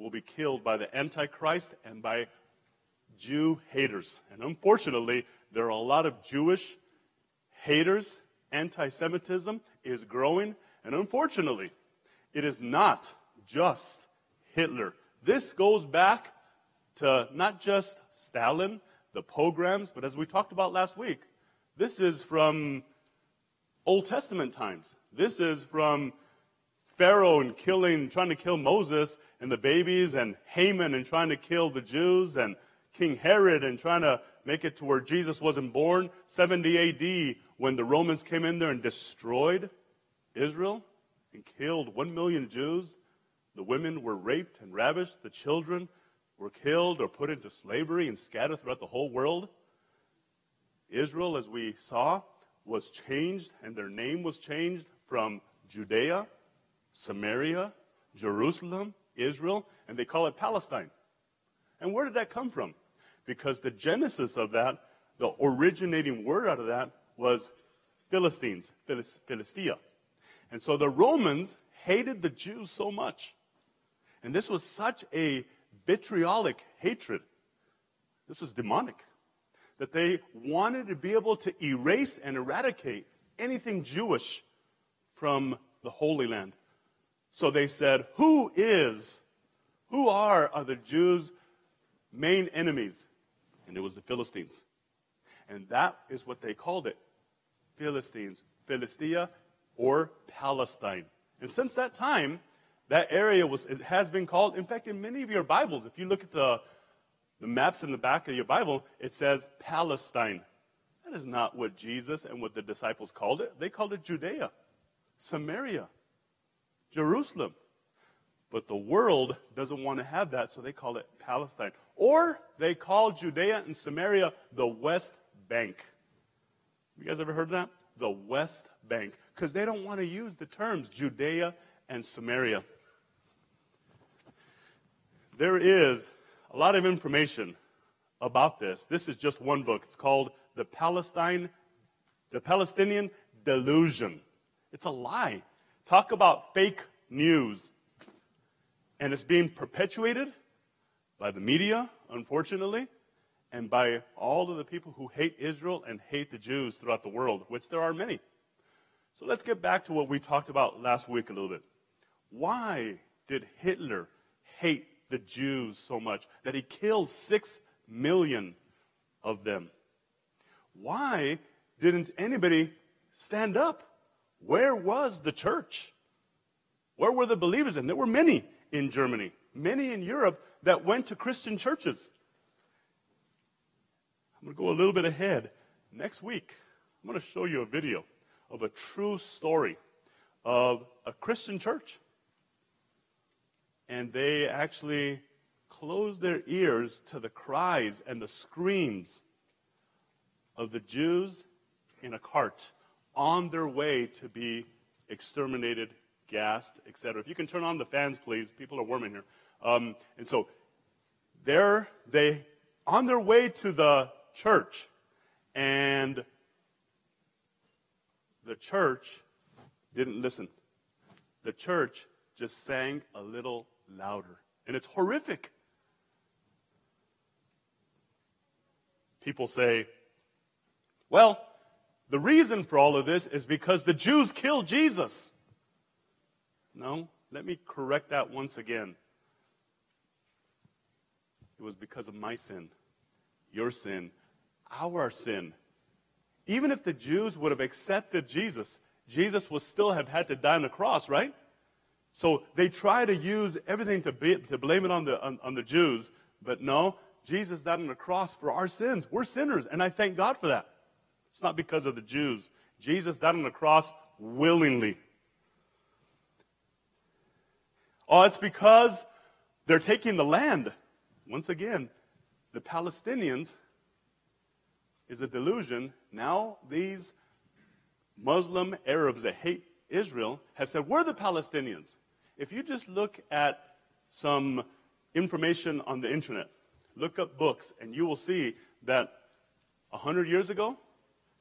will be killed by the Antichrist and by Jew haters. And unfortunately, there are a lot of Jewish haters. Anti Semitism is growing. And unfortunately, it is not just Hitler. This goes back to not just Stalin, the pogroms, but as we talked about last week, this is from Old Testament times. This is from Pharaoh and killing, trying to kill Moses and the babies, and Haman and trying to kill the Jews, and King Herod and trying to make it to where Jesus wasn't born. 70 AD, when the Romans came in there and destroyed Israel and killed one million Jews. The women were raped and ravished. The children were killed or put into slavery and scattered throughout the whole world. Israel, as we saw, was changed, and their name was changed from Judea, Samaria, Jerusalem, Israel, and they call it Palestine. And where did that come from? Because the genesis of that, the originating word out of that, was Philistines, Philistia. And so the Romans hated the Jews so much. And this was such a vitriolic hatred. This was demonic. That they wanted to be able to erase and eradicate anything Jewish from the Holy Land. So they said, Who is, who are, are the Jews' main enemies? And it was the Philistines. And that is what they called it Philistines, Philistia, or Palestine. And since that time, that area was, has been called, in fact, in many of your Bibles, if you look at the, the maps in the back of your Bible, it says Palestine. That is not what Jesus and what the disciples called it. They called it Judea, Samaria, Jerusalem. But the world doesn't want to have that, so they call it Palestine. Or they call Judea and Samaria the West Bank. You guys ever heard of that? The West Bank. Because they don't want to use the terms Judea and Samaria. There is a lot of information about this. This is just one book. It's called The Palestine, The Palestinian Delusion. It's a lie. Talk about fake news. And it's being perpetuated by the media, unfortunately, and by all of the people who hate Israel and hate the Jews throughout the world, which there are many. So let's get back to what we talked about last week a little bit. Why did Hitler hate the Jews so much that he killed six million of them. Why didn't anybody stand up? Where was the church? Where were the believers? And there were many in Germany, many in Europe that went to Christian churches. I'm going to go a little bit ahead. Next week, I'm going to show you a video of a true story of a Christian church and they actually closed their ears to the cries and the screams of the Jews in a cart on their way to be exterminated, gassed, etc. If you can turn on the fans, please. People are warm in here. Um, and so, there they on their way to the church, and the church didn't listen. The church just sang a little louder. And it's horrific. People say, well, the reason for all of this is because the Jews killed Jesus. No, let me correct that once again. It was because of my sin, your sin, our sin. Even if the Jews would have accepted Jesus, Jesus would still have had to die on the cross, right? So they try to use everything to, be, to blame it on the, on, on the Jews, but no, Jesus died on the cross for our sins. We're sinners, and I thank God for that. It's not because of the Jews. Jesus died on the cross willingly. Oh, it's because they're taking the land. Once again, the Palestinians is a delusion. Now, these Muslim Arabs that hate Israel have said, We're the Palestinians. If you just look at some information on the internet, look up books, and you will see that 100 years ago,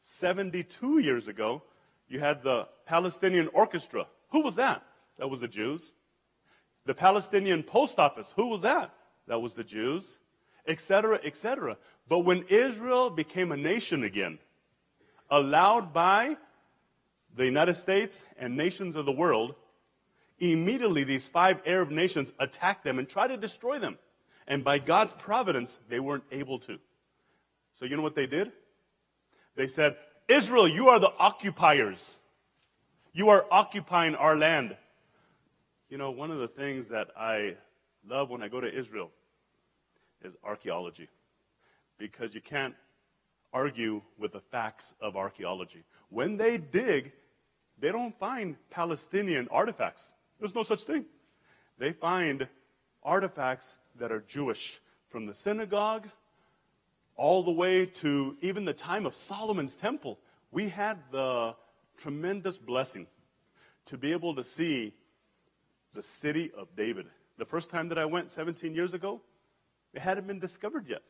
72 years ago, you had the Palestinian Orchestra. Who was that? That was the Jews. The Palestinian post office, who was that? That was the Jews, etc., etc. But when Israel became a nation again, allowed by the United States and nations of the world, immediately these five Arab nations attacked them and tried to destroy them. And by God's providence, they weren't able to. So you know what they did? They said, Israel, you are the occupiers. You are occupying our land. You know, one of the things that I love when I go to Israel is archaeology. Because you can't argue with the facts of archaeology. When they dig, they don't find Palestinian artifacts. There's no such thing. They find artifacts that are Jewish, from the synagogue all the way to even the time of Solomon's temple. We had the tremendous blessing to be able to see the city of David. The first time that I went 17 years ago, it hadn't been discovered yet.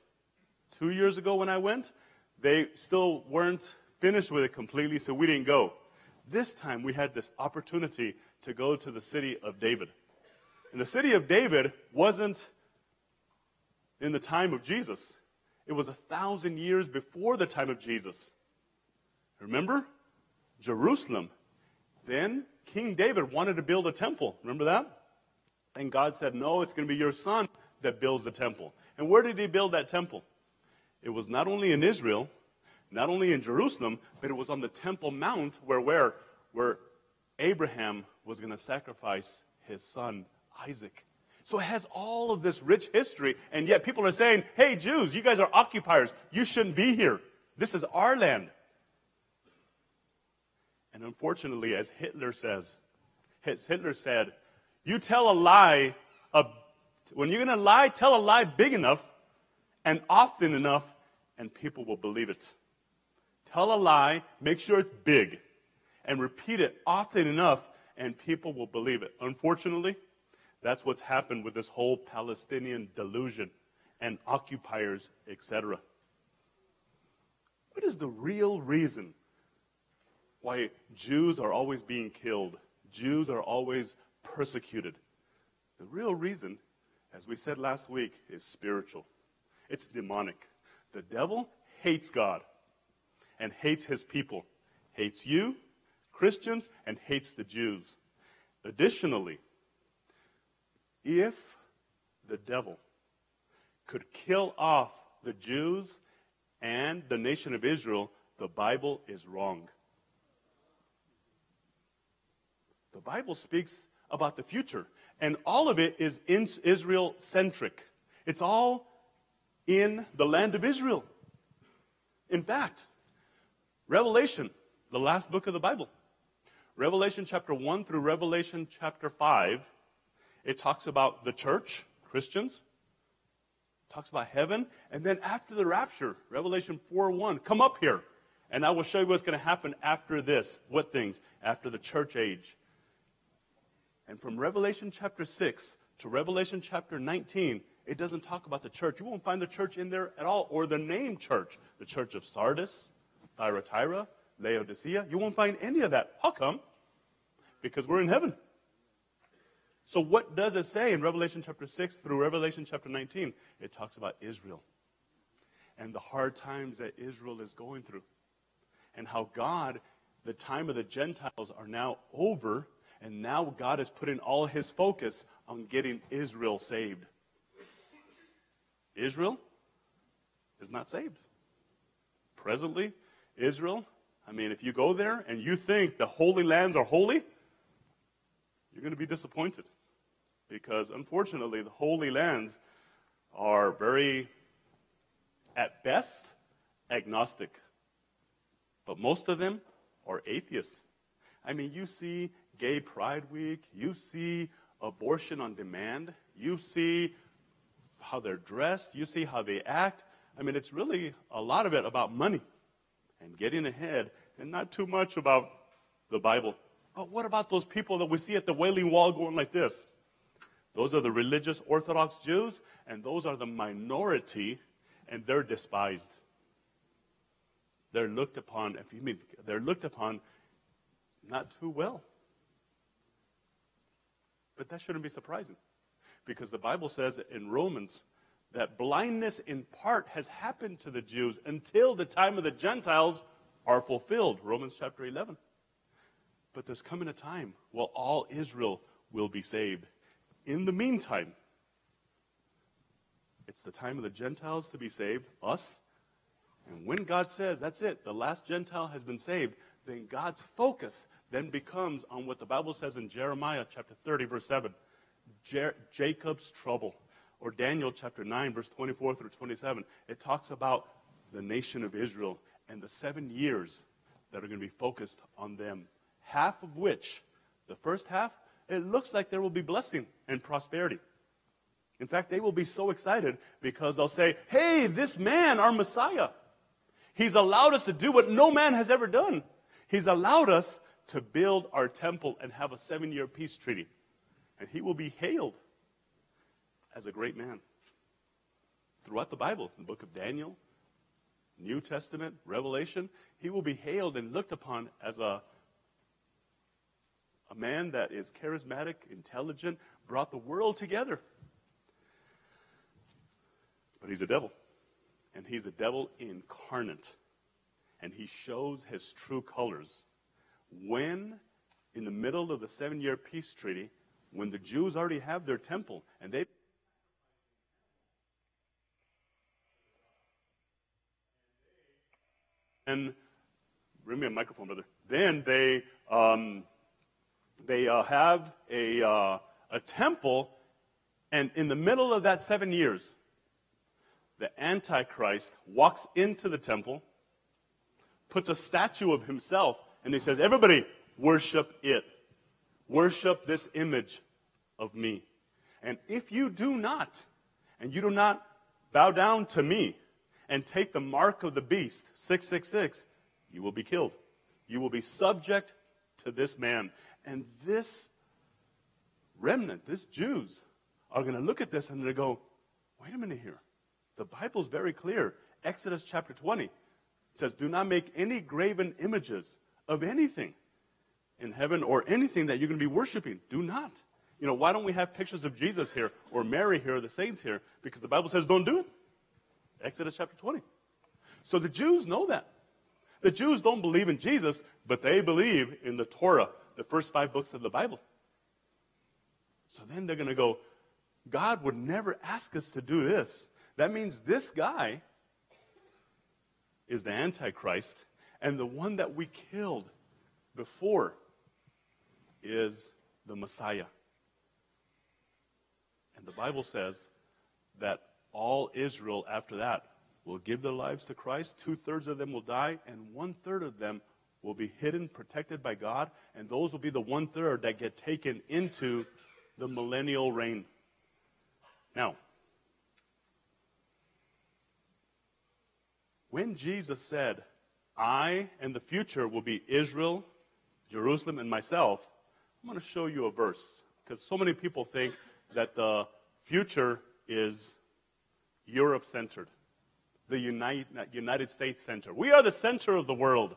Two years ago when I went, they still weren't finished with it completely, so we didn't go. This time we had this opportunity to go to the city of David. And the city of David wasn't in the time of Jesus. It was a thousand years before the time of Jesus. Remember? Jerusalem. Then King David wanted to build a temple. Remember that? And God said, No, it's going to be your son that builds the temple. And where did he build that temple? It was not only in Israel, not only in Jerusalem, but it was on the Temple Mount where, where, where Abraham was going to sacrifice his son Isaac. So it has all of this rich history, and yet people are saying, hey, Jews, you guys are occupiers. You shouldn't be here. This is our land. And unfortunately, as Hitler says, as Hitler said, you tell a lie, a, when you're going to lie, tell a lie big enough and often enough, and people will believe it. Tell a lie, make sure it's big, and repeat it often enough, and people will believe it. Unfortunately, that's what's happened with this whole Palestinian delusion and occupiers, etc. What is the real reason why Jews are always being killed? Jews are always persecuted. The real reason, as we said last week, is spiritual. It's demonic. The devil hates God and hates his people, hates you, Christians, and hates the Jews. Additionally, if the devil could kill off the Jews and the nation of Israel, the Bible is wrong. The Bible speaks about the future, and all of it is Israel centric. It's all in the land of Israel. In fact, Revelation, the last book of the Bible, Revelation chapter 1 through Revelation chapter 5, it talks about the church, Christians, talks about heaven, and then after the rapture, Revelation 4 1, come up here, and I will show you what's going to happen after this. What things? After the church age. And from Revelation chapter 6 to Revelation chapter 19, it doesn't talk about the church. You won't find the church in there at all, or the name church. The church of Sardis, Thyatira, Laodicea. You won't find any of that. How come? Because we're in heaven. So, what does it say in Revelation chapter 6 through Revelation chapter 19? It talks about Israel and the hard times that Israel is going through, and how God, the time of the Gentiles, are now over and now God is putting all his focus on getting Israel saved. Israel is not saved. Presently, Israel, I mean, if you go there and you think the holy lands are holy, you're going to be disappointed. Because unfortunately, the holy lands are very, at best, agnostic. But most of them are atheist. I mean, you see Gay Pride Week, you see abortion on demand, you see how they're dressed, you see how they act. I mean, it's really a lot of it about money and getting ahead, and not too much about the Bible. But what about those people that we see at the Wailing Wall going like this? Those are the religious Orthodox Jews, and those are the minority, and they're despised. They're looked upon, if you mean, they're looked upon not too well. But that shouldn't be surprising because the Bible says in Romans that blindness in part has happened to the Jews until the time of the Gentiles are fulfilled. Romans chapter 11. But there's coming a time where all Israel will be saved. In the meantime, it's the time of the Gentiles to be saved, us. And when God says, that's it, the last Gentile has been saved, then God's focus then becomes on what the Bible says in Jeremiah chapter 30, verse 7 Jer- Jacob's trouble. Or Daniel chapter 9, verse 24 through 27. It talks about the nation of Israel and the seven years that are going to be focused on them. Half of which, the first half, it looks like there will be blessing and prosperity. In fact, they will be so excited because they'll say, Hey, this man, our Messiah, he's allowed us to do what no man has ever done. He's allowed us to build our temple and have a seven year peace treaty. And he will be hailed as a great man. Throughout the Bible, the book of Daniel, New Testament, Revelation, he will be hailed and looked upon as a, a man that is charismatic, intelligent, brought the world together. But he's a devil. And he's a devil incarnate. And he shows his true colors when, in the middle of the seven year peace treaty, when the Jews already have their temple and they and bring me a microphone, brother. Then they um, they uh, have a uh, a temple, and in the middle of that seven years, the Antichrist walks into the temple, puts a statue of himself, and he says, "Everybody, worship it. Worship this image of me. And if you do not, and you do not bow down to me and take the mark of the beast, 666, you will be killed. You will be subject to this man. And this remnant, this Jews, are going to look at this and they go, wait a minute here. The Bible's very clear. Exodus chapter 20 says, do not make any graven images of anything in heaven or anything that you're going to be worshiping. Do not. You know, why don't we have pictures of Jesus here or Mary here or the saints here? Because the Bible says don't do it. Exodus chapter 20. So the Jews know that. The Jews don't believe in Jesus, but they believe in the Torah, the first five books of the Bible. So then they're going to go, God would never ask us to do this. That means this guy is the Antichrist, and the one that we killed before is the Messiah. And the Bible says that all Israel after that will give their lives to Christ. Two thirds of them will die, and one third of them will be hidden, protected by God, and those will be the one third that get taken into the millennial reign. Now, when Jesus said, I and the future will be Israel, Jerusalem, and myself, I'm going to show you a verse because so many people think that the future is Europe centered, the United, uh, United States center. We are the center of the world.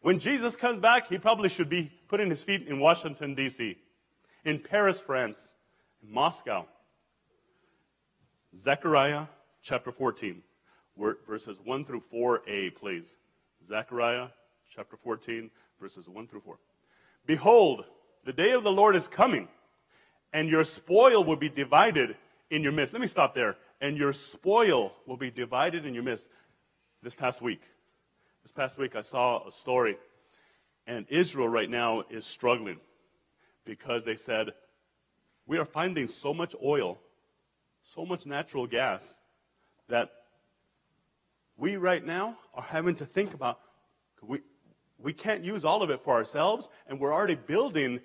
When Jesus comes back, he probably should be putting his feet in Washington, D.C., in Paris, France, in Moscow. Zechariah chapter 14, verses 1 through 4a, please. Zechariah chapter 14, verses 1 through 4. Behold, the day of the Lord is coming, and your spoil will be divided in your midst. Let me stop there. And your spoil will be divided in your midst. This past week, this past week, I saw a story, and Israel right now is struggling because they said, We are finding so much oil, so much natural gas, that we right now are having to think about we, we can't use all of it for ourselves, and we're already building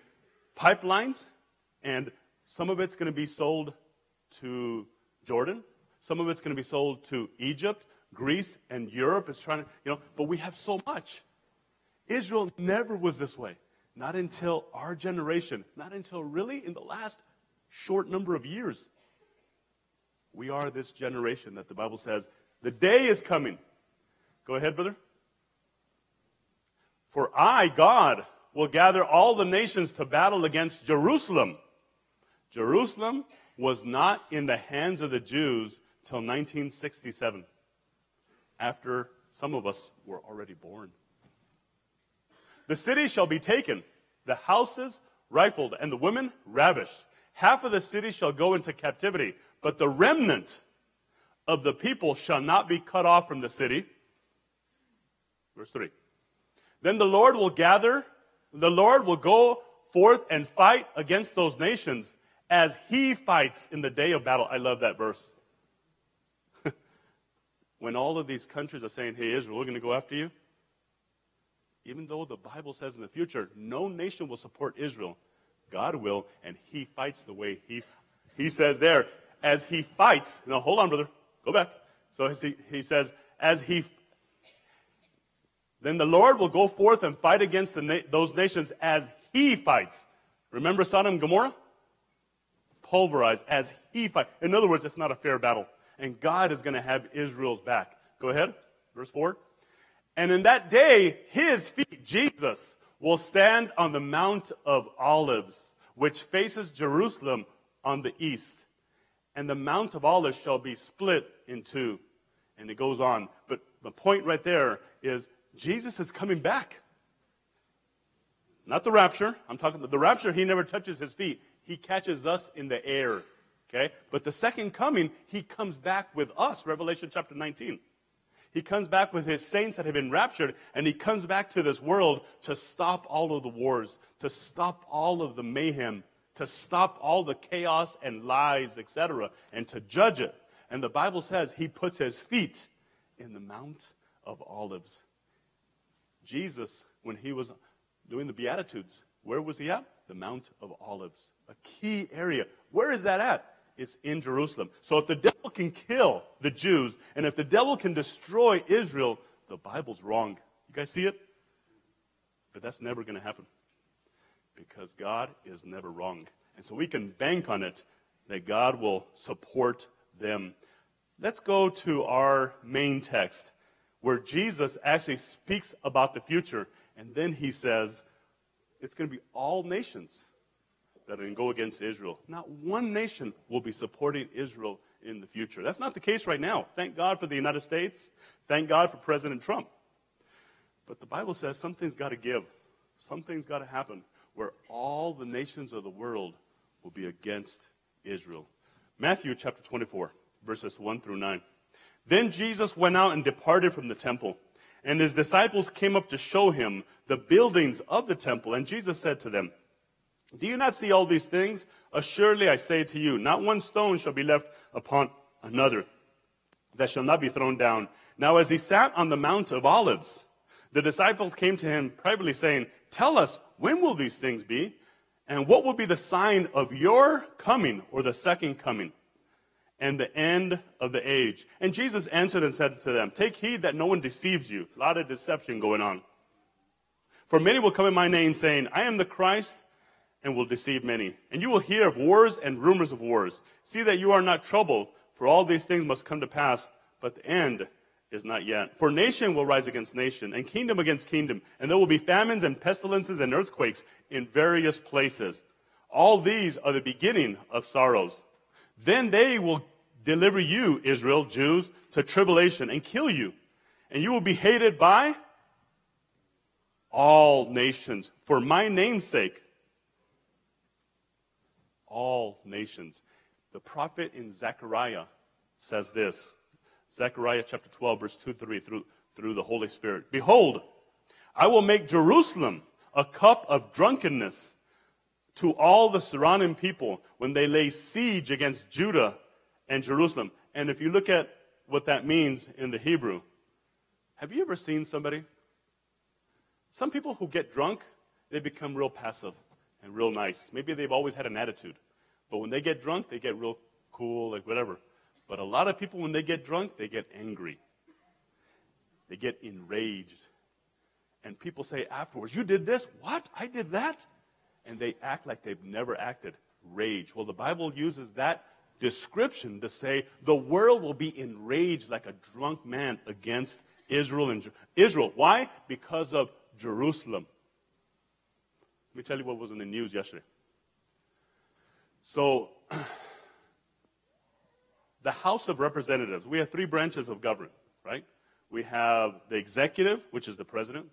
pipelines, and some of it's going to be sold to Jordan, some of it's going to be sold to Egypt, Greece, and Europe is trying to, you know, but we have so much. Israel never was this way. Not until our generation, not until really in the last short number of years. We are this generation that the Bible says, the day is coming. Go ahead, brother. For I, God, will gather all the nations to battle against Jerusalem. Jerusalem was not in the hands of the Jews till 1967, after some of us were already born. The city shall be taken, the houses rifled, and the women ravished. Half of the city shall go into captivity, but the remnant of the people shall not be cut off from the city. Verse 3. Then the Lord will gather, the Lord will go forth and fight against those nations as he fights in the day of battle. I love that verse. when all of these countries are saying, hey, Israel, we're going to go after you, even though the Bible says in the future, no nation will support Israel, God will, and he fights the way he, he says there, as he fights. Now, hold on, brother. Go back. So he, he says, as he, then the Lord will go forth and fight against na- those nations as he fights. Remember Sodom and Gomorrah? Pulverized as he fights. In other words, it's not a fair battle. And God is going to have Israel's back. Go ahead. Verse 4. And in that day, his feet, Jesus, will stand on the Mount of Olives, which faces Jerusalem on the east. And the Mount of Olives shall be split in two. And it goes on. But the point right there is Jesus is coming back. Not the rapture. I'm talking about the rapture, he never touches his feet. He catches us in the air. Okay? But the second coming, he comes back with us, Revelation chapter 19. He comes back with his saints that have been raptured, and he comes back to this world to stop all of the wars, to stop all of the mayhem, to stop all the chaos and lies, etc., and to judge it. And the Bible says he puts his feet in the Mount of Olives. Jesus, when he was doing the Beatitudes, where was he at? The Mount of Olives, a key area. Where is that at? It's in Jerusalem. So if the devil can kill the Jews, and if the devil can destroy Israel, the Bible's wrong. You guys see it? But that's never going to happen because God is never wrong. And so we can bank on it that God will support them. Let's go to our main text where Jesus actually speaks about the future. And then he says, it's going to be all nations that are going to go against Israel. Not one nation will be supporting Israel in the future. That's not the case right now. Thank God for the United States. Thank God for President Trump. But the Bible says something's got to give. Something's got to happen where all the nations of the world will be against Israel. Matthew chapter 24, verses 1 through 9. Then Jesus went out and departed from the temple, and his disciples came up to show him the buildings of the temple. And Jesus said to them, Do you not see all these things? Assuredly, I say to you, not one stone shall be left upon another that shall not be thrown down. Now, as he sat on the Mount of Olives, the disciples came to him privately, saying, Tell us, when will these things be? And what will be the sign of your coming or the second coming and the end of the age? And Jesus answered and said to them, Take heed that no one deceives you. A lot of deception going on. For many will come in my name, saying, I am the Christ, and will deceive many. And you will hear of wars and rumors of wars. See that you are not troubled, for all these things must come to pass, but the end is not yet. For nation will rise against nation, and kingdom against kingdom, and there will be famines and pestilences and earthquakes in various places. All these are the beginning of sorrows. Then they will deliver you, Israel, Jews, to tribulation and kill you. And you will be hated by all nations for my name's sake. All nations. The prophet in Zechariah says this Zechariah chapter 12, verse 2 3 through, through the Holy Spirit. Behold, I will make Jerusalem a cup of drunkenness to all the surrounding people when they lay siege against Judah and Jerusalem. And if you look at what that means in the Hebrew, have you ever seen somebody? Some people who get drunk, they become real passive and real nice. Maybe they've always had an attitude. But when they get drunk, they get real cool, like whatever. But a lot of people, when they get drunk, they get angry. They get enraged. And people say afterwards, You did this? What? I did that? And they act like they've never acted. Rage. Well, the Bible uses that description to say the world will be enraged like a drunk man against Israel and Israel. Why? Because of Jerusalem. Let me tell you what was in the news yesterday. So, the House of Representatives, we have three branches of government, right? We have the executive, which is the president.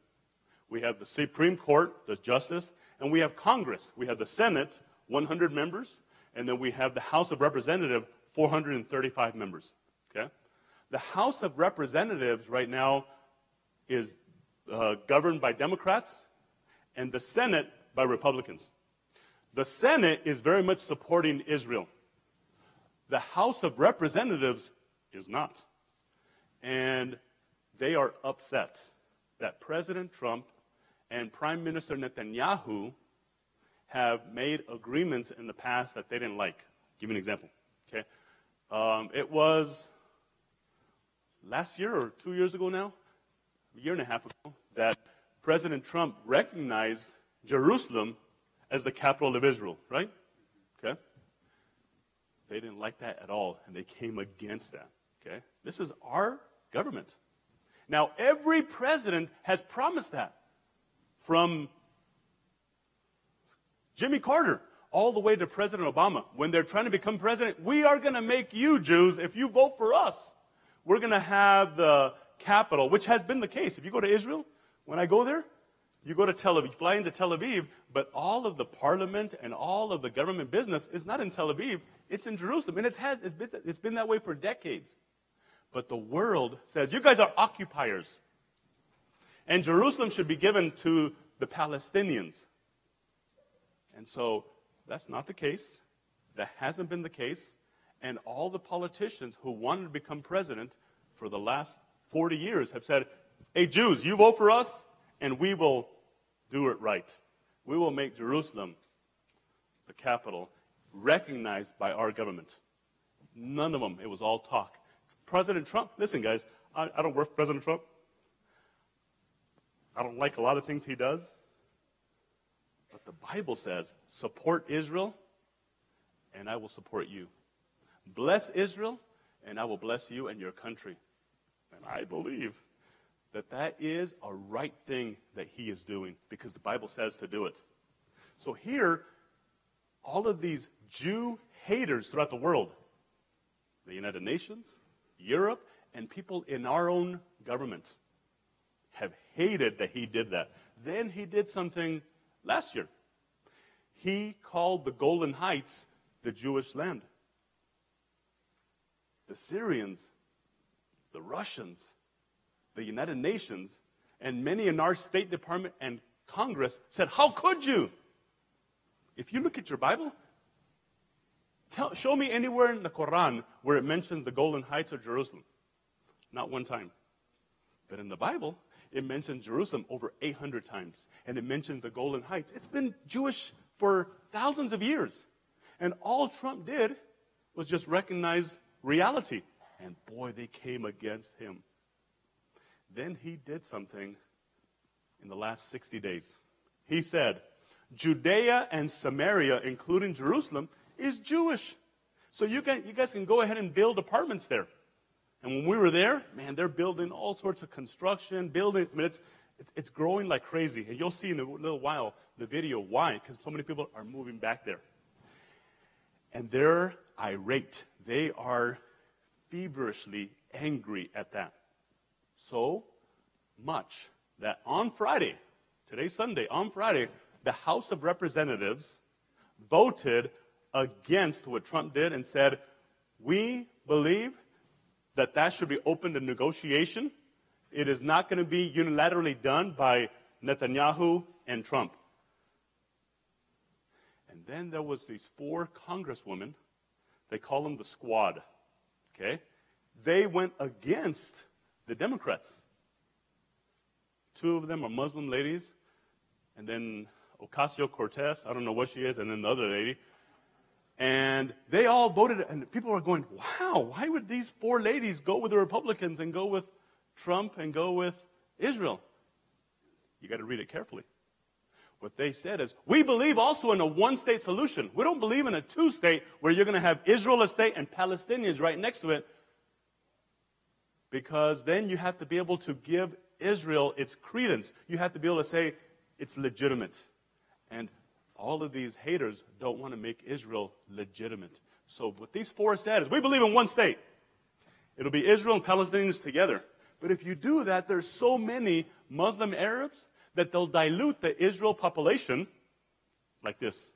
We have the Supreme Court, the justice. And we have Congress. We have the Senate, 100 members. And then we have the House of Representatives, 435 members. Okay? The House of Representatives right now is uh, governed by Democrats, and the Senate by Republicans. The Senate is very much supporting Israel. The House of Representatives is not. And they are upset that President Trump and Prime Minister Netanyahu have made agreements in the past that they didn't like. I'll give you an example. Okay, um, it was last year or two years ago now, a year and a half ago, that President Trump recognized Jerusalem as the capital of Israel, right? Okay? They didn't like that at all, and they came against that. Okay? This is our government. Now, every president has promised that. From Jimmy Carter all the way to President Obama. When they're trying to become president, we are going to make you, Jews, if you vote for us, we're going to have the capital, which has been the case. If you go to Israel, when I go there, you go to Tel Aviv, fly into Tel Aviv, but all of the parliament and all of the government business is not in Tel Aviv, it's in Jerusalem. And it's, has, it's, been, it's been that way for decades. But the world says, you guys are occupiers. And Jerusalem should be given to the Palestinians. And so that's not the case. That hasn't been the case. And all the politicians who wanted to become president for the last 40 years have said, hey, Jews, you vote for us, and we will do it right. We will make Jerusalem the capital recognized by our government. None of them. It was all talk. President Trump, listen, guys, I, I don't work for President Trump. I don't like a lot of things he does. But the Bible says, support Israel, and I will support you. Bless Israel, and I will bless you and your country. And I believe that that is a right thing that he is doing because the Bible says to do it. So here, all of these Jew haters throughout the world, the United Nations, Europe, and people in our own government have hated that he did that. Then he did something last year. He called the Golan Heights the Jewish land. The Syrians, the Russians, the United Nations, and many in our State Department and Congress said, How could you? If you look at your Bible, tell, show me anywhere in the Quran where it mentions the Golan Heights of Jerusalem. Not one time. But in the Bible, it mentions Jerusalem over 800 times. And it mentions the Golan Heights. It's been Jewish for thousands of years. And all Trump did was just recognize reality. And boy, they came against him. Then he did something in the last 60 days. He said, Judea and Samaria, including Jerusalem, is Jewish. So you, can, you guys can go ahead and build apartments there. And when we were there, man, they're building all sorts of construction, building. I mean, it's, it's, growing like crazy. And you'll see in a little while the video why, because so many people are moving back there. And they're irate. They are feverishly angry at that so much that on Friday, today's Sunday, on Friday, the House of Representatives voted against what Trump did and said, We believe that that should be open to negotiation. It is not going to be unilaterally done by Netanyahu and Trump. And then there was these four congresswomen. They call them the squad. Okay? They went against the Democrats. Two of them are Muslim ladies, and then Ocasio Cortez, I don't know what she is, and then the other lady. And they all voted, and people are going, wow, why would these four ladies go with the Republicans and go with Trump and go with Israel? You got to read it carefully. What they said is, we believe also in a one state solution. We don't believe in a two state where you're going to have Israel a state and Palestinians right next to it because then you have to be able to give Israel its credence. You have to be able to say it's legitimate. And all of these haters don't want to make Israel legitimate. So what these four said is we believe in one state. It'll be Israel and Palestinians together. But if you do that, there's so many Muslim Arabs that they'll dilute the Israel population like this.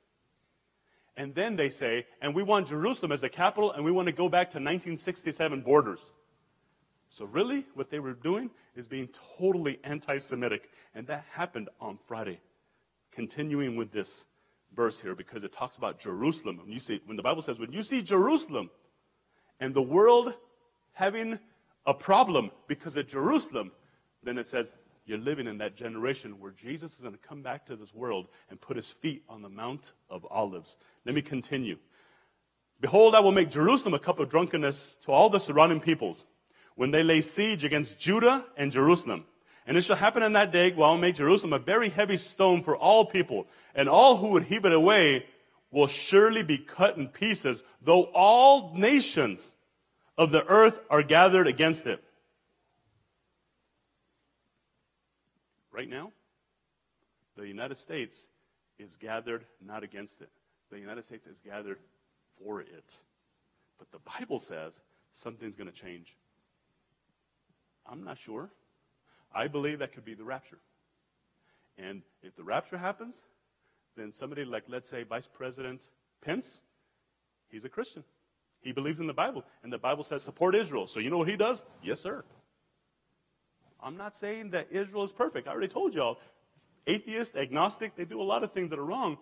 And then they say, and we want Jerusalem as the capital, and we want to go back to 1967 borders. So, really, what they were doing is being totally anti Semitic. And that happened on Friday. Continuing with this verse here, because it talks about Jerusalem. When, you see, when the Bible says, when you see Jerusalem and the world having a problem because of Jerusalem, then it says, you're living in that generation where Jesus is going to come back to this world and put his feet on the Mount of Olives. Let me continue. Behold, I will make Jerusalem a cup of drunkenness to all the surrounding peoples when they lay siege against Judah and Jerusalem. And it shall happen in that day, while I make Jerusalem a very heavy stone for all people, and all who would heave it away will surely be cut in pieces, though all nations of the earth are gathered against it. Right now, the United States is gathered not against it. The United States is gathered for it. But the Bible says something's going to change. I'm not sure. I believe that could be the rapture. And if the rapture happens, then somebody like, let's say, Vice President Pence, he's a Christian. He believes in the Bible. And the Bible says support Israel. So you know what he does? Yes, sir. I'm not saying that Israel is perfect. I already told y'all. Atheist, agnostic, they do a lot of things that are wrong.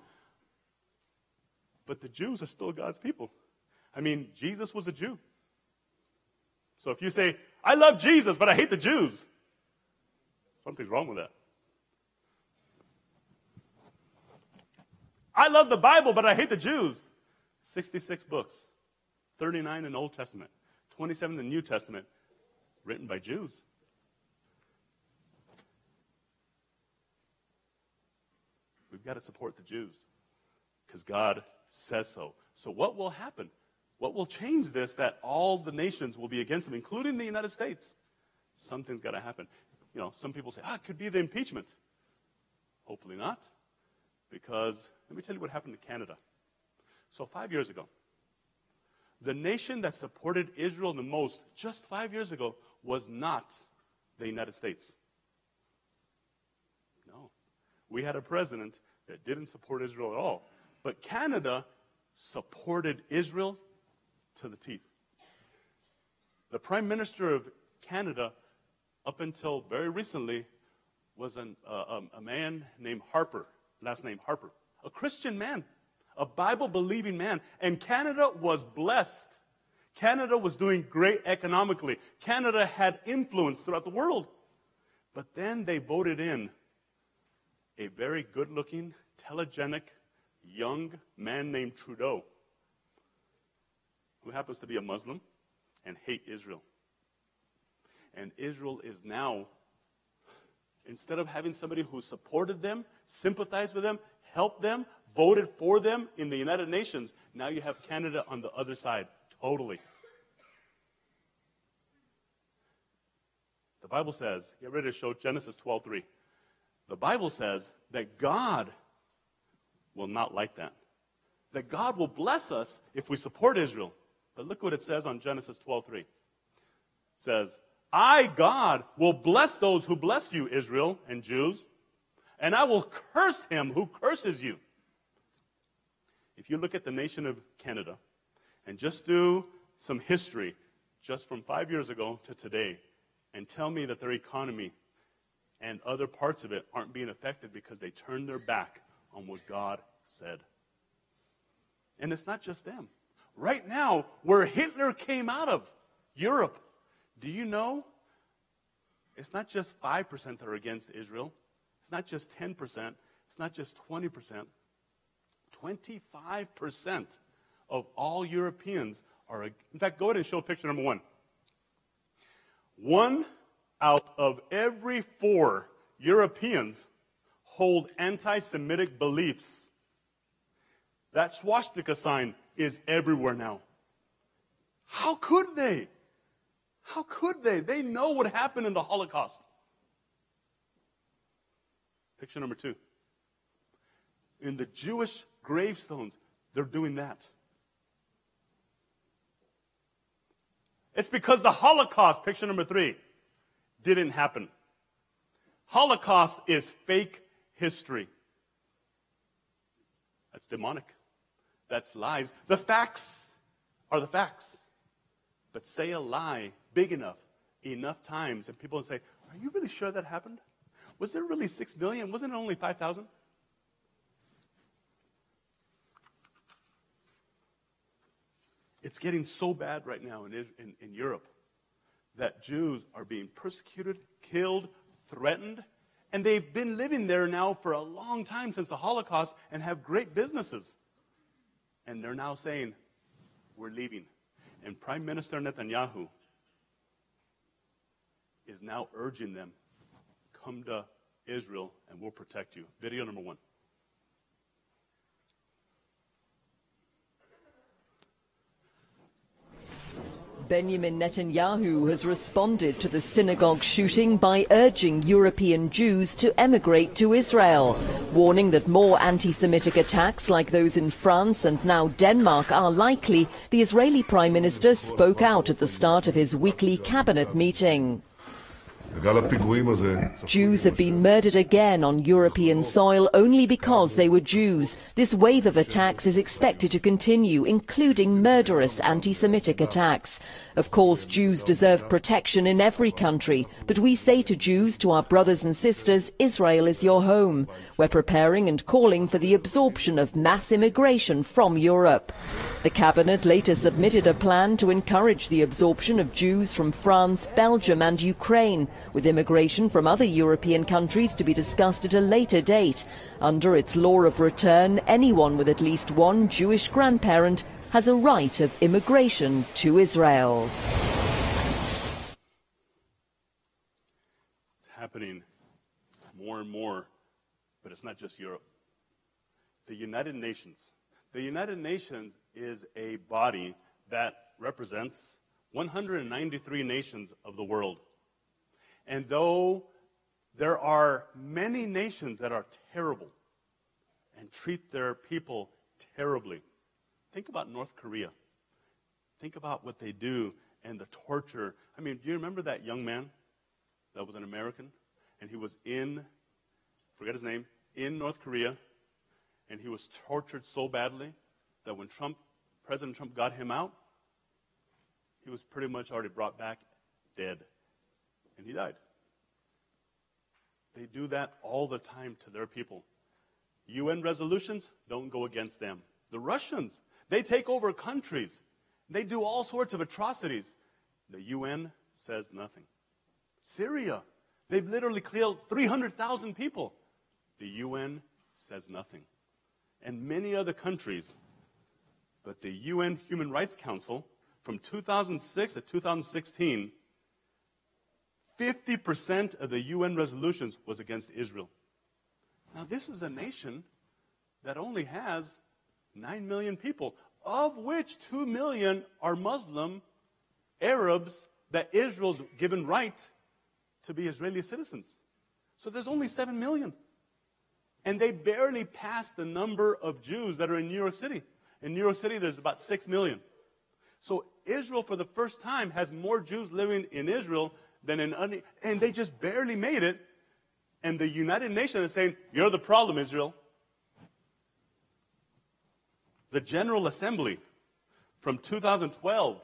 But the Jews are still God's people. I mean, Jesus was a Jew. So if you say, I love Jesus, but I hate the Jews, something's wrong with that. I love the Bible, but I hate the Jews. 66 books, 39 in the Old Testament, 27 in the New Testament, written by Jews. We've got to support the Jews because God says so. So, what will happen? What will change this that all the nations will be against them, including the United States? Something's got to happen. You know, some people say, ah, it could be the impeachment. Hopefully not, because let me tell you what happened to Canada. So, five years ago, the nation that supported Israel the most just five years ago was not the United States No. we had a president that didn't support Israel at all. But Canada supported Israel to the teeth. The Prime Minister of Canada, up until very recently, was an, uh, um, a man named Harper, last name Harper, a Christian man, a Bible believing man. And Canada was blessed. Canada was doing great economically. Canada had influence throughout the world. But then they voted in a very good looking, telegenic, young man named Trudeau, who happens to be a Muslim and hate Israel. And Israel is now, instead of having somebody who supported them, sympathized with them, helped them, voted for them in the United Nations, now you have Canada on the other side, totally. The Bible says, get ready to show Genesis twelve 12:3. The Bible says that God will not like that. That God will bless us if we support Israel. But look what it says on Genesis 12:3. It says, "I God will bless those who bless you, Israel and Jews, and I will curse him who curses you." If you look at the nation of Canada and just do some history just from 5 years ago to today and tell me that their economy and other parts of it aren't being affected because they turned their back on what God said. And it's not just them. Right now, where Hitler came out of, Europe, do you know? It's not just 5% that are against Israel. It's not just 10%. It's not just 20%. 25% of all Europeans are. In fact, go ahead and show picture number one. One out of every four Europeans hold anti Semitic beliefs. That swastika sign is everywhere now. How could they? How could they? They know what happened in the Holocaust. Picture number two. in the Jewish gravestones, they're doing that. It's because the Holocaust, picture number three, didn't happen. Holocaust is fake history. That's demonic. That's lies. The facts are the facts. But say a lie big enough, enough times, and people will say, Are you really sure that happened? Was there really six million? Wasn't it only 5,000? It's getting so bad right now in, in, in Europe that Jews are being persecuted, killed, threatened, and they've been living there now for a long time since the Holocaust and have great businesses. And they're now saying, We're leaving. And Prime Minister Netanyahu is now urging them, Come to Israel and we'll protect you. Video number one. Benjamin Netanyahu has responded to the synagogue shooting by urging European Jews to emigrate to Israel, warning that more anti-Semitic attacks like those in France and now Denmark are likely. The Israeli Prime Minister spoke out at the start of his weekly cabinet meeting. Jews have been murdered again on European soil only because they were Jews. This wave of attacks is expected to continue, including murderous anti-Semitic attacks. Of course, Jews deserve protection in every country, but we say to Jews, to our brothers and sisters, Israel is your home. We're preparing and calling for the absorption of mass immigration from Europe. The cabinet later submitted a plan to encourage the absorption of Jews from France, Belgium and Ukraine, with immigration from other European countries to be discussed at a later date. Under its law of return, anyone with at least one Jewish grandparent has a right of immigration to Israel. It's happening more and more, but it's not just Europe. The United Nations. The United Nations is a body that represents 193 nations of the world. And though there are many nations that are terrible and treat their people terribly, Think about North Korea. Think about what they do and the torture. I mean, do you remember that young man that was an American? And he was in, forget his name, in North Korea. And he was tortured so badly that when Trump, President Trump got him out, he was pretty much already brought back dead. And he died. They do that all the time to their people. UN resolutions don't go against them. The Russians, they take over countries. They do all sorts of atrocities. The UN says nothing. Syria, they've literally killed 300,000 people. The UN says nothing. And many other countries. But the UN Human Rights Council, from 2006 to 2016, 50% of the UN resolutions was against Israel. Now, this is a nation that only has 9 million people, of which 2 million are Muslim Arabs that Israel's given right to be Israeli citizens. So there's only 7 million. And they barely pass the number of Jews that are in New York City. In New York City, there's about 6 million. So Israel, for the first time, has more Jews living in Israel than in, any, and they just barely made it. And the United Nations is saying, You're the problem, Israel the General Assembly from 2012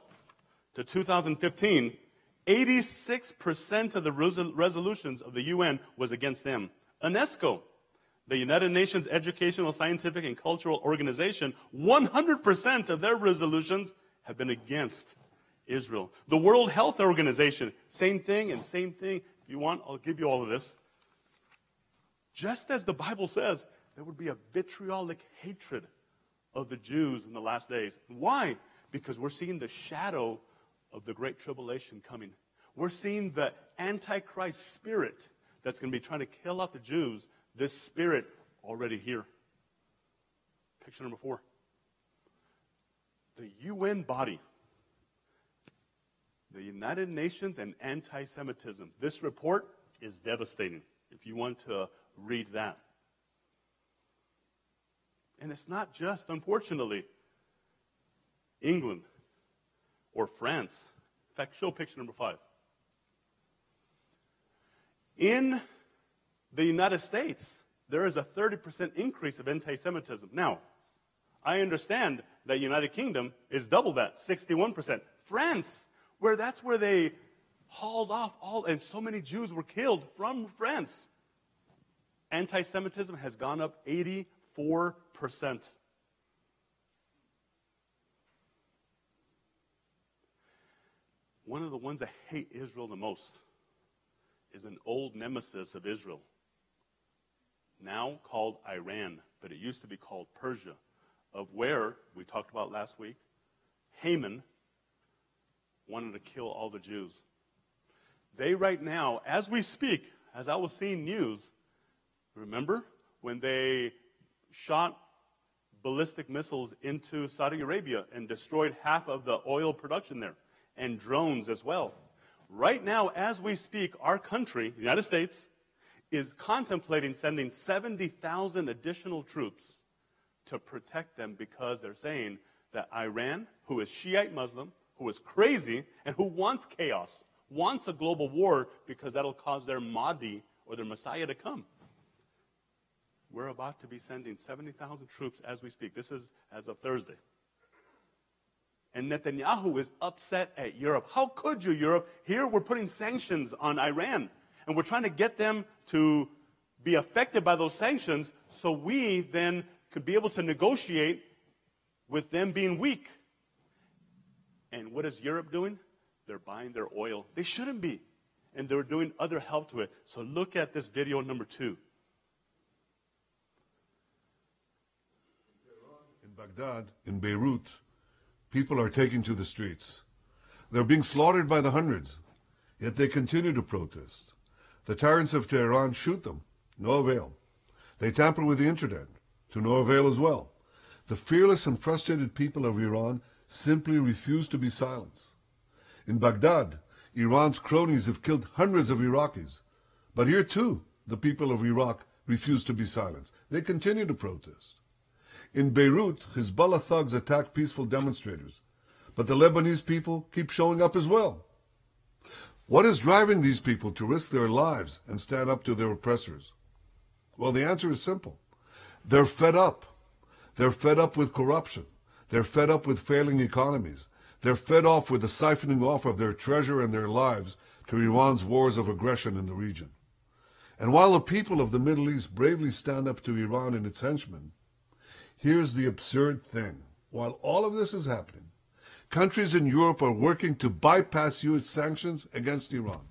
to 2015, 86% of the resolutions of the UN was against them. UNESCO, the United Nations Educational, Scientific, and Cultural Organization, 100% of their resolutions have been against Israel. The World Health Organization, same thing and same thing. If you want, I'll give you all of this. Just as the Bible says, there would be a vitriolic hatred of the Jews in the last days. Why? Because we're seeing the shadow of the Great Tribulation coming. We're seeing the Antichrist spirit that's going to be trying to kill out the Jews, this spirit already here. Picture number four. The UN body, the United Nations and anti Semitism. This report is devastating if you want to read that. And it's not just, unfortunately, England or France. In fact, show picture number five. In the United States, there is a 30% increase of anti Semitism. Now, I understand that United Kingdom is double that, 61%. France, where that's where they hauled off all, and so many Jews were killed from France. Anti Semitism has gone up 84%. One of the ones that hate Israel the most is an old nemesis of Israel, now called Iran, but it used to be called Persia, of where, we talked about last week, Haman wanted to kill all the Jews. They, right now, as we speak, as I was seeing news, remember when they shot ballistic missiles into Saudi Arabia and destroyed half of the oil production there, and drones as well. Right now, as we speak, our country, the United States, is contemplating sending 70,000 additional troops to protect them because they're saying that Iran, who is Shiite Muslim, who is crazy, and who wants chaos, wants a global war because that'll cause their Mahdi or their Messiah to come. We're about to be sending 70,000 troops as we speak. This is as of Thursday. And Netanyahu is upset at Europe. How could you, Europe? Here we're putting sanctions on Iran, and we're trying to get them to be affected by those sanctions so we then could be able to negotiate with them being weak. And what is Europe doing? They're buying their oil. They shouldn't be. And they're doing other help to it. So look at this video number two. Baghdad, in Beirut, people are taking to the streets. They're being slaughtered by the hundreds, yet they continue to protest. The tyrants of Tehran shoot them, no avail. They tamper with the internet, to no avail as well. The fearless and frustrated people of Iran simply refuse to be silenced. In Baghdad, Iran's cronies have killed hundreds of Iraqis. But here too, the people of Iraq refuse to be silenced. They continue to protest. In Beirut, Hezbollah thugs attack peaceful demonstrators. But the Lebanese people keep showing up as well. What is driving these people to risk their lives and stand up to their oppressors? Well, the answer is simple. They're fed up. They're fed up with corruption. They're fed up with failing economies. They're fed off with the siphoning off of their treasure and their lives to Iran's wars of aggression in the region. And while the people of the Middle East bravely stand up to Iran and its henchmen, here's the absurd thing. While all of this is happening, countries in Europe are working to bypass U.S. sanctions against Iran.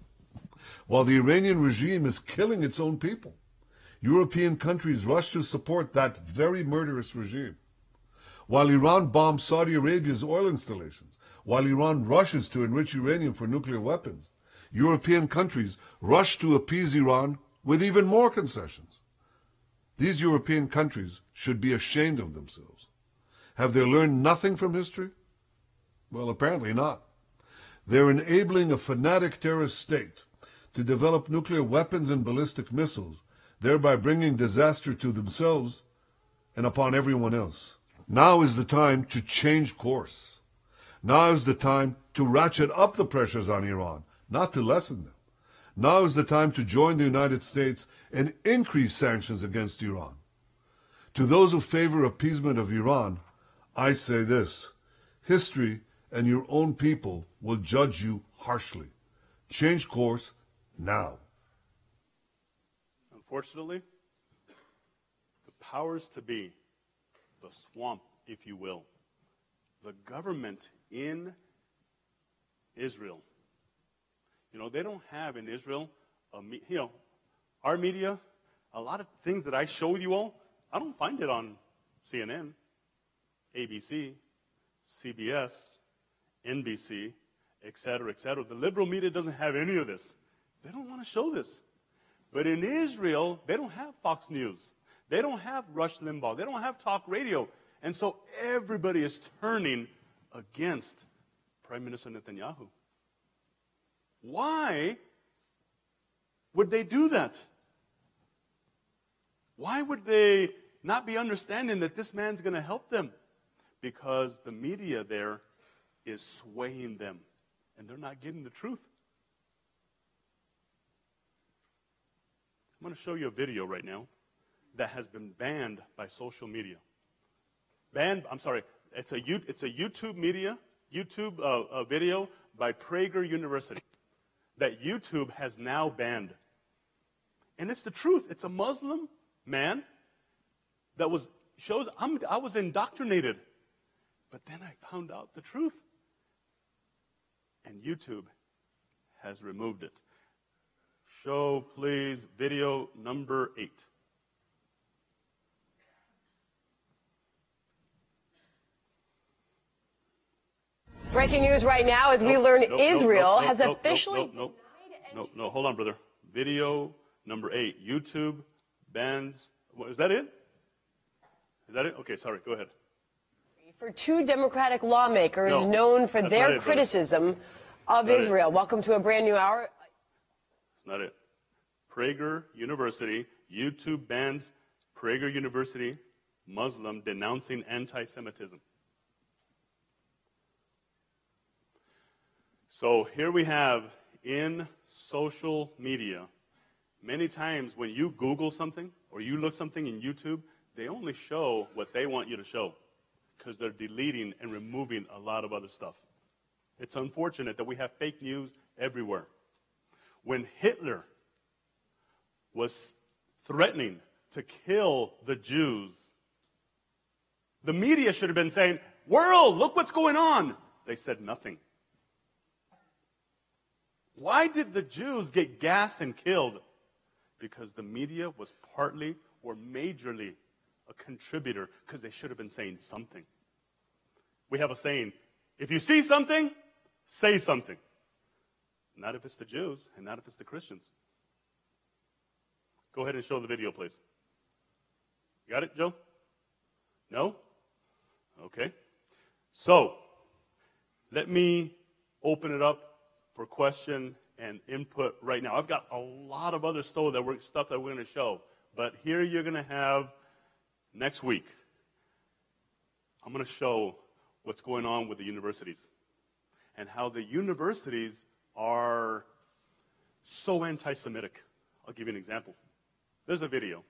While the Iranian regime is killing its own people, European countries rush to support that very murderous regime. While Iran bombs Saudi Arabia's oil installations, while Iran rushes to enrich uranium for nuclear weapons, European countries rush to appease Iran with even more concessions. These European countries should be ashamed of themselves. Have they learned nothing from history? Well, apparently not. They're enabling a fanatic terrorist state to develop nuclear weapons and ballistic missiles, thereby bringing disaster to themselves and upon everyone else. Now is the time to change course. Now is the time to ratchet up the pressures on Iran, not to lessen them. Now is the time to join the United States and increase sanctions against Iran. To those who favor appeasement of Iran, I say this history and your own people will judge you harshly. Change course now. Unfortunately, the powers to be the swamp, if you will. The government in Israel. You know, they don't have in Israel, a, you know, our media, a lot of things that I show you all, I don't find it on CNN, ABC, CBS, NBC, et cetera, et cetera. The liberal media doesn't have any of this. They don't want to show this. But in Israel, they don't have Fox News. They don't have Rush Limbaugh. They don't have talk radio. And so everybody is turning against Prime Minister Netanyahu. Why would they do that? Why would they not be understanding that this man's going to help them because the media there is swaying them and they're not getting the truth. I'm going to show you a video right now that has been banned by social media. Banned, I'm sorry, it's a, it's a YouTube media, YouTube uh, uh, video by Prager University that YouTube has now banned. And it's the truth. It's a Muslim man that was shows I'm, I was indoctrinated. But then I found out the truth. And YouTube has removed it. Show, please, video number eight. Breaking news right now as we learn nope, nope, Israel nope, has nope, officially. Nope, nope, nope, no, hold on, brother. Video number eight. YouTube bans. What, is that it? Is that it? Okay, sorry. Go ahead. For two Democratic lawmakers No, known for their it, brother. criticism of not it. Israel. Welcome to a brand new hour. It's not it. Prager University. YouTube bans Prager University Muslim denouncing anti-Semitism. So here we have in social media, many times when you Google something or you look something in YouTube, they only show what they want you to show because they're deleting and removing a lot of other stuff. It's unfortunate that we have fake news everywhere. When Hitler was threatening to kill the Jews, the media should have been saying, World, look what's going on. They said nothing. Why did the Jews get gassed and killed? Because the media was partly or majorly a contributor because they should have been saying something. We have a saying if you see something, say something. Not if it's the Jews and not if it's the Christians. Go ahead and show the video, please. You got it, Joe? No? Okay. So, let me open it up for question and input right now. I've got a lot of other stuff that we're, stuff that we're going to show, but here you're going to have next week. I'm going to show what's going on with the universities and how the universities are so anti-Semitic. I'll give you an example. There's a video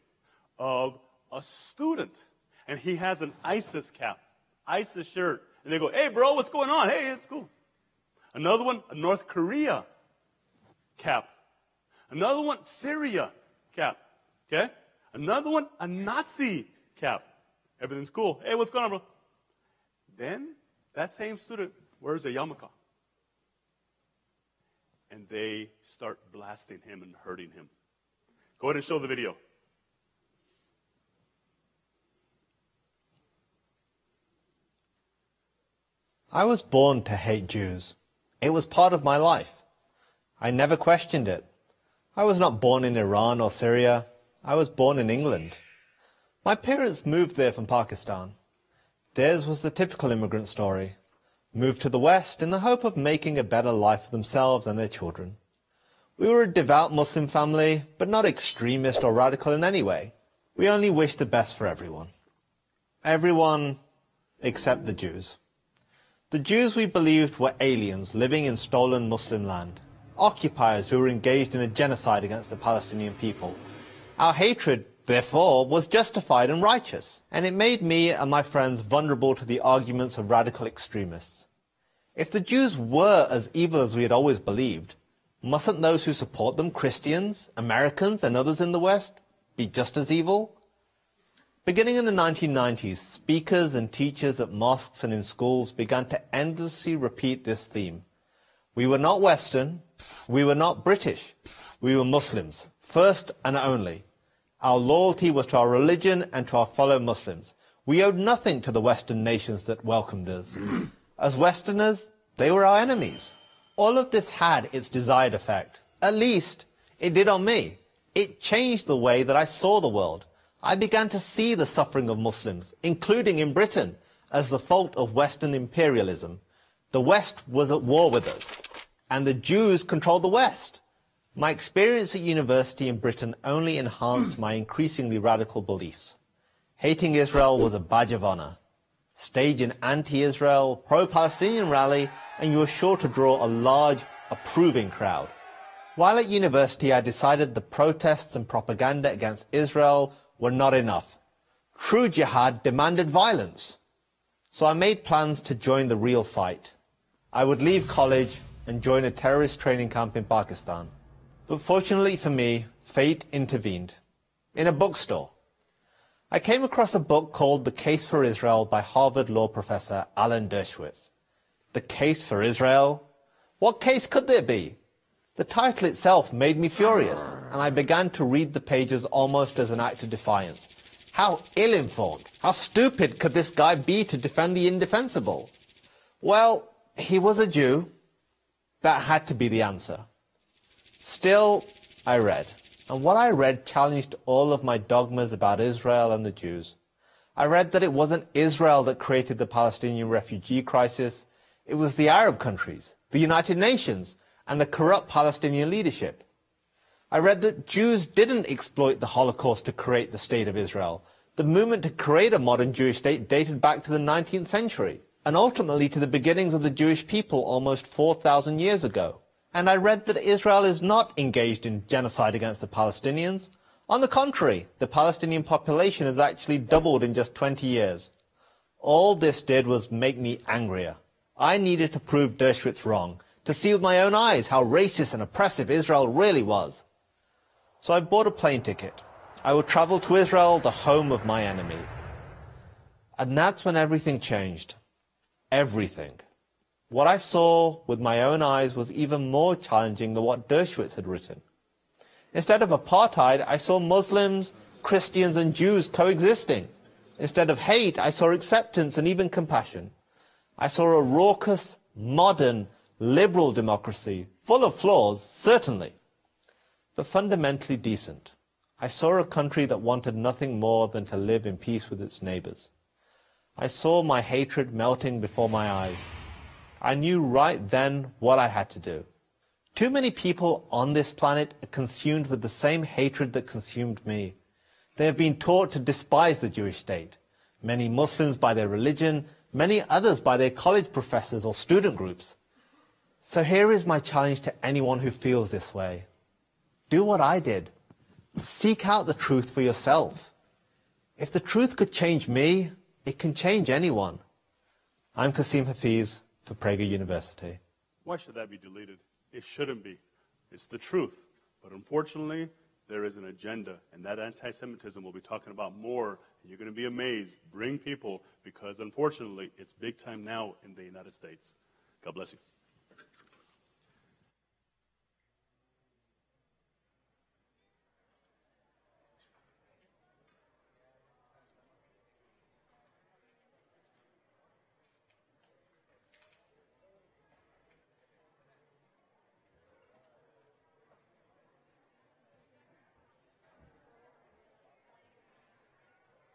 of a student, and he has an ISIS cap, ISIS shirt, and they go, "Hey, bro, what's going on? Hey, it's cool." Another one, a North Korea cap. Another one, Syria cap. Okay? Another one, a Nazi cap. Everything's cool. Hey, what's going on, bro? Then that same student wears a yarmulke. And they start blasting him and hurting him. Go ahead and show the video. I was born to hate Jews. It was part of my life. I never questioned it. I was not born in Iran or Syria. I was born in England. My parents moved there from Pakistan. Theirs was the typical immigrant story. Moved to the West in the hope of making a better life for themselves and their children. We were a devout Muslim family, but not extremist or radical in any way. We only wished the best for everyone. Everyone except the Jews. The Jews we believed were aliens living in stolen Muslim land, occupiers who were engaged in a genocide against the Palestinian people. Our hatred, therefore, was justified and righteous, and it made me and my friends vulnerable to the arguments of radical extremists. If the Jews were as evil as we had always believed, mustn't those who support them, Christians, Americans, and others in the West, be just as evil? Beginning in the 1990s, speakers and teachers at mosques and in schools began to endlessly repeat this theme. We were not Western, we were not British, we were Muslims, first and only. Our loyalty was to our religion and to our fellow Muslims. We owed nothing to the Western nations that welcomed us. As Westerners, they were our enemies. All of this had its desired effect. At least, it did on me. It changed the way that I saw the world. I began to see the suffering of Muslims, including in Britain, as the fault of Western imperialism. The West was at war with us, and the Jews controlled the West. My experience at university in Britain only enhanced my increasingly radical beliefs. Hating Israel was a badge of honor. Stage an anti-Israel, pro-Palestinian rally, and you were sure to draw a large, approving crowd. While at university, I decided the protests and propaganda against Israel were not enough. True jihad demanded violence. So I made plans to join the real fight. I would leave college and join a terrorist training camp in Pakistan. But fortunately for me, fate intervened. In a bookstore. I came across a book called The Case for Israel by Harvard law professor Alan Dershowitz. The Case for Israel? What case could there be? The title itself made me furious, and I began to read the pages almost as an act of defiance. How ill-informed, how stupid could this guy be to defend the indefensible? Well, he was a Jew. That had to be the answer. Still, I read, and what I read challenged all of my dogmas about Israel and the Jews. I read that it wasn't Israel that created the Palestinian refugee crisis, it was the Arab countries, the United Nations, and the corrupt Palestinian leadership. I read that Jews didn't exploit the Holocaust to create the State of Israel. The movement to create a modern Jewish state dated back to the 19th century, and ultimately to the beginnings of the Jewish people almost 4,000 years ago. And I read that Israel is not engaged in genocide against the Palestinians. On the contrary, the Palestinian population has actually doubled in just 20 years. All this did was make me angrier. I needed to prove Dershowitz wrong, to see with my own eyes how racist and oppressive Israel really was. So I bought a plane ticket. I would travel to Israel, the home of my enemy. And that's when everything changed. Everything. What I saw with my own eyes was even more challenging than what Dershowitz had written. Instead of apartheid, I saw Muslims, Christians, and Jews coexisting. Instead of hate, I saw acceptance and even compassion. I saw a raucous, modern, liberal democracy, full of flaws, certainly, but fundamentally decent. I saw a country that wanted nothing more than to live in peace with its neighbors. I saw my hatred melting before my eyes. I knew right then what I had to do. Too many people on this planet are consumed with the same hatred that consumed me. They have been taught to despise the Jewish state. Many Muslims by their religion, many others by their college professors or student groups. So here is my challenge to anyone who feels this way. Do what I did. Seek out the truth for yourself. If the truth could change me, it can change anyone. I'm Kasim Hafeez for Prager University. Why should that be deleted? It shouldn't be. It's the truth. But unfortunately, there is an agenda, and that anti Semitism we'll be talking about more, and you're going to be amazed. Bring people, because unfortunately, it's big time now in the United States. God bless you.